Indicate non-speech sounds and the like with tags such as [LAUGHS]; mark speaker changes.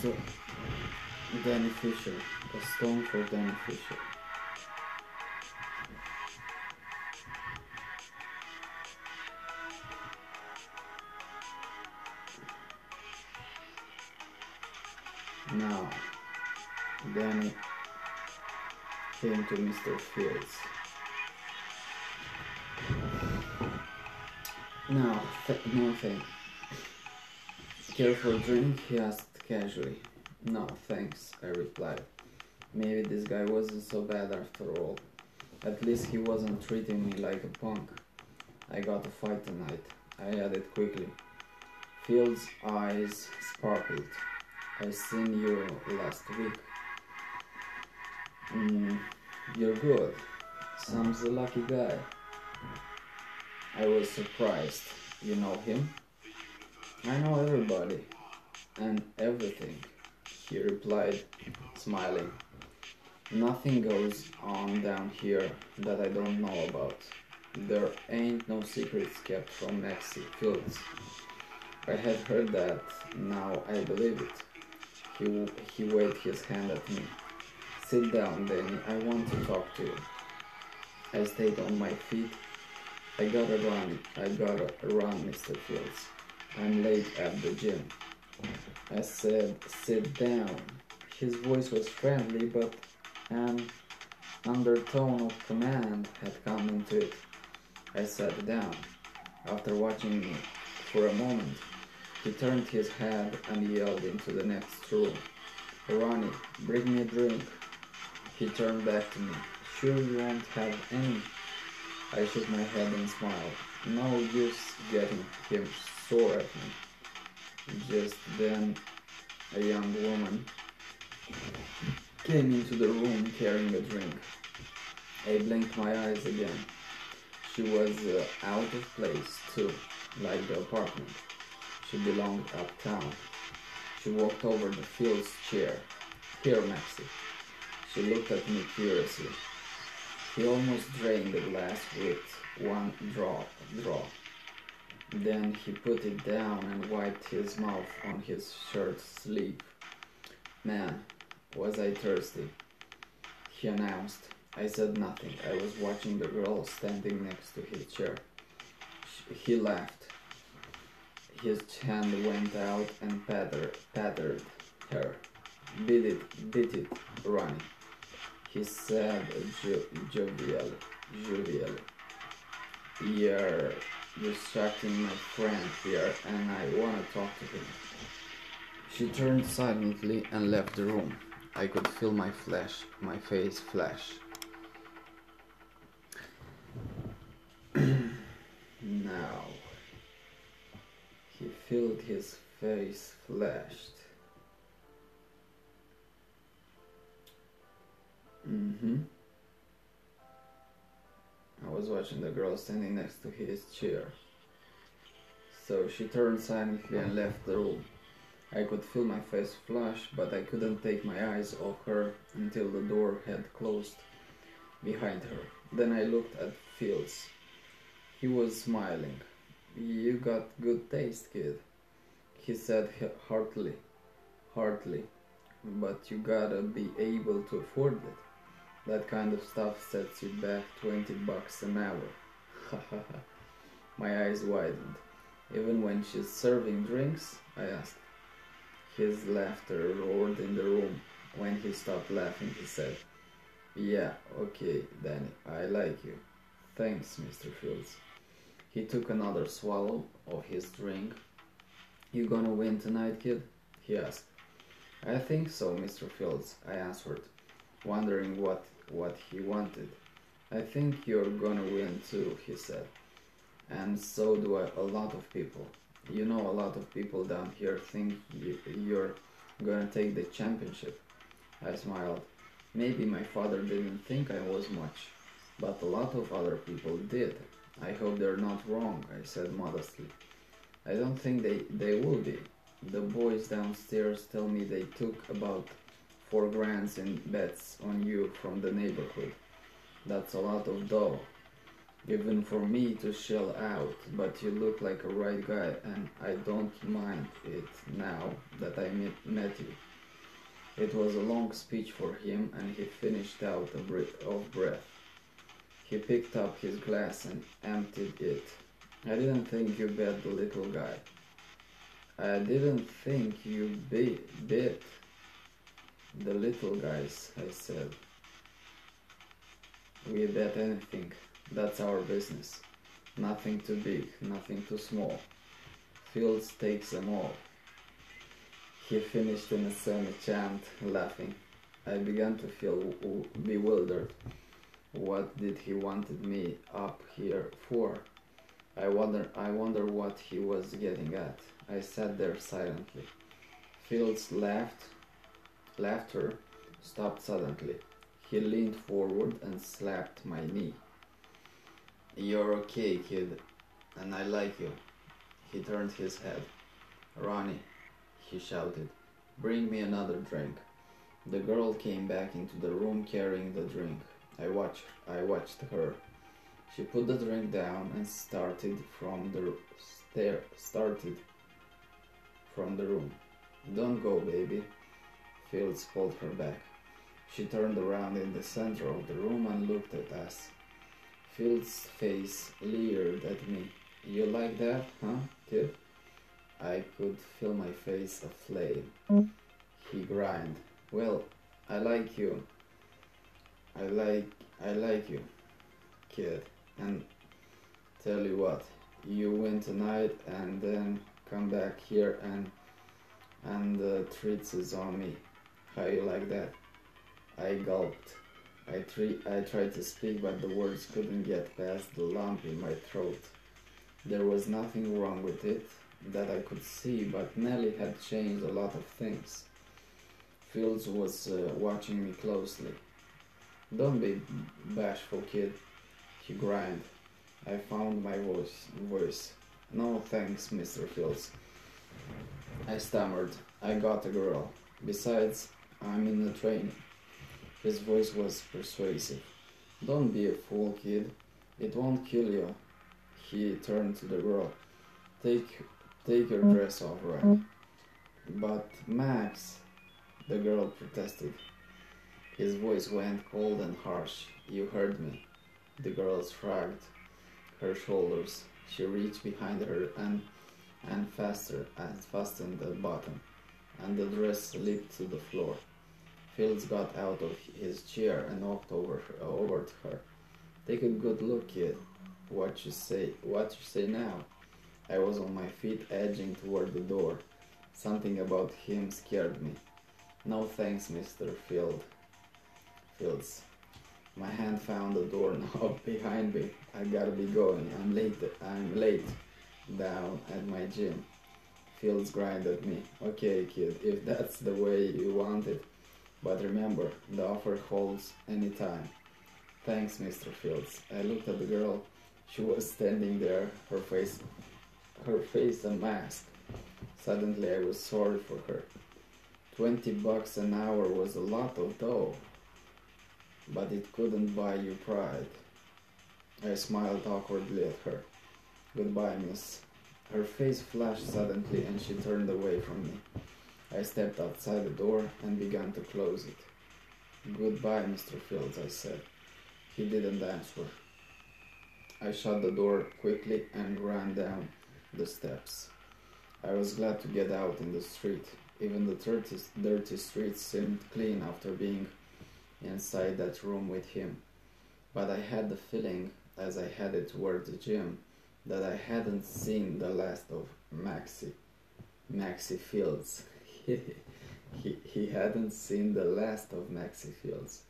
Speaker 1: so, Danny Fisher. A stone for Danny Fisher. Now, Danny came to Mr. Fields. No, th- no. Care for a drink? He asked casually. No, thanks, I replied. Maybe this guy wasn't so bad after all. At least he wasn't treating me like a punk. I got a fight tonight, I added quickly. Fields' eyes sparkled. I seen you last week. Mm, you're good. Sam's a lucky guy. I was surprised. You know him? I know everybody and everything, he replied, smiling. Nothing goes on down here that I don't know about. There ain't no secrets kept from Maxie Fields. I had heard that, now I believe it. He, he waved his hand at me. Sit down, Danny, I want to talk to you. I stayed on my feet. I gotta run, I gotta run, Mr. Fields. I'm late at the gym. I said, sit down. His voice was friendly, but an undertone of command had come into it. I sat down. After watching me for a moment, he turned his head and yelled into the next room. Ronnie, bring me a drink. He turned back to me. Sure you won't have any? I shook my head and smiled. No use getting him Just then, a young woman came into the room carrying a drink. I blinked my eyes again. She was uh, out of place too, like the apartment. She belonged uptown. She walked over the Field's chair. Here, Maxie. She looked at me curiously. He almost drained the glass with one drop. Draw. Then he put it down and wiped his mouth on his shirt sleeve. Man, was I thirsty, he announced. I said nothing. I was watching the girl standing next to his chair. He laughed. His hand went out and pattered, pattered her. Beat it, beat it, Ronnie. He said jo- jovially, jovially. You're distracting my friend here and I want to talk to him. She turned silently and left the room. I could feel my flesh, my face flash. [CLEARS THROAT] now, he felt his face flashed. Mm-hmm. Was watching the girl standing next to his chair. So she turned silently and left the room. I could feel my face flush, but I couldn't take my eyes off her until the door had closed behind her. Then I looked at Fields. He was smiling. You got good taste, kid, he said heartily. Heartily. But you gotta be able to afford it. That kind of stuff sets you back 20 bucks an hour. My eyes widened. Even when she's serving drinks? I asked. His laughter roared in the room. When he stopped laughing, he said, Yeah, okay, Danny, I like you. Thanks, Mr. Fields. He took another swallow of his drink. You gonna win tonight, kid? he asked. I think so, Mr. Fields, I answered, wondering what, what he wanted. I think you're gonna win too, he said. And so do I, a lot of people. You know, a lot of people down here think you, you're gonna take the championship. I smiled. Maybe my father didn't think I was much, but a lot of other people did. I hope they're not wrong, I said modestly. I don't think they, they will be. The boys downstairs tell me they took about four grands in bets on you from the neighborhood. That's a lot of dough. even for me to shell out, but you look like a right guy and I don't mind it now that I met, met you. It was a long speech for him and he finished out of breath. He picked up his glass and emptied it. I didn't think you bet the little guy. I didn't think you bit, bit the little guys, I said. We bet anything. That's our business. Nothing too big, nothing too small. Fields takes them all. He finished in a semi-chant, laughing. I began to feel bewildered. What did he wanted me up here for? I wonder I wonder what he was getting at. I sat there silently. Fields laughed laughter stopped suddenly. He leaned forward and slapped my knee. You're okay, kid, and I like you. He turned his head. Ronnie, he shouted, bring me another drink. The girl came back into the room carrying the drink. I watched I watched her. She put the drink down and started from the stair started from the room. Don't go, baby. Fields pulled her back. She turned around in the center of the room and looked at us. Fields' face leered at me. You like that, huh, kid? I could feel my face aflame. He grinned. Well, I like you. I like I like you, kid. And tell you what, you win tonight and then come back here and and uh, the treats is on me. How you like that? I gulped. I, I tried to speak, but the words couldn't get past the lump in my throat. There was nothing wrong with it that I could see, but Nellie had changed a lot of things. Fields was uh, watching me closely. Don't be bashful, kid, he grinned. I found my voice. voice. No thanks, Mr. Fields. I stammered. I got a girl. Besides, I'm in the train. His voice was persuasive. Don't be a fool, kid. It won't kill you. He turned to the girl. Take, take your mm. dress off, right? Mm. But Max, the girl protested. His voice went cold and harsh. You heard me. The girl shrugged her shoulders. She reached behind her and and faster and fastened the button, and the dress slipped to the floor. Fields got out of his chair and walked over her, uh, over to her. Take a good look, kid. What you say? What you say now? I was on my feet, edging toward the door. Something about him scared me. No thanks, Mr. Field. Fields. My hand found the doorknob [LAUGHS] behind me. I gotta be going. I'm late. I'm late. Down at my gym. Fields grinded at me. Okay, kid, if that's the way you want it, but remember, the offer holds any time. Thanks, Mr. Fields. I looked at the girl. She was standing there, her face her face a mask. Suddenly I was sorry for her. Twenty bucks an hour was a lot of dough, but it couldn't buy you pride. I smiled awkwardly at her. Goodbye, miss. Her face flashed suddenly and she turned away from me. I stepped outside the door and began to close it. Goodbye, Mr. Fields, I said. He didn't answer. I shut the door quickly and ran down the steps. I was glad to get out in the street. Even the dirty, dirty streets seemed clean after being inside that room with him. But I had the feeling, as I headed toward the gym, that I hadn't seen the last of Maxie. Maxie Fields. He, he hadn't seen the last of Maxie Fields.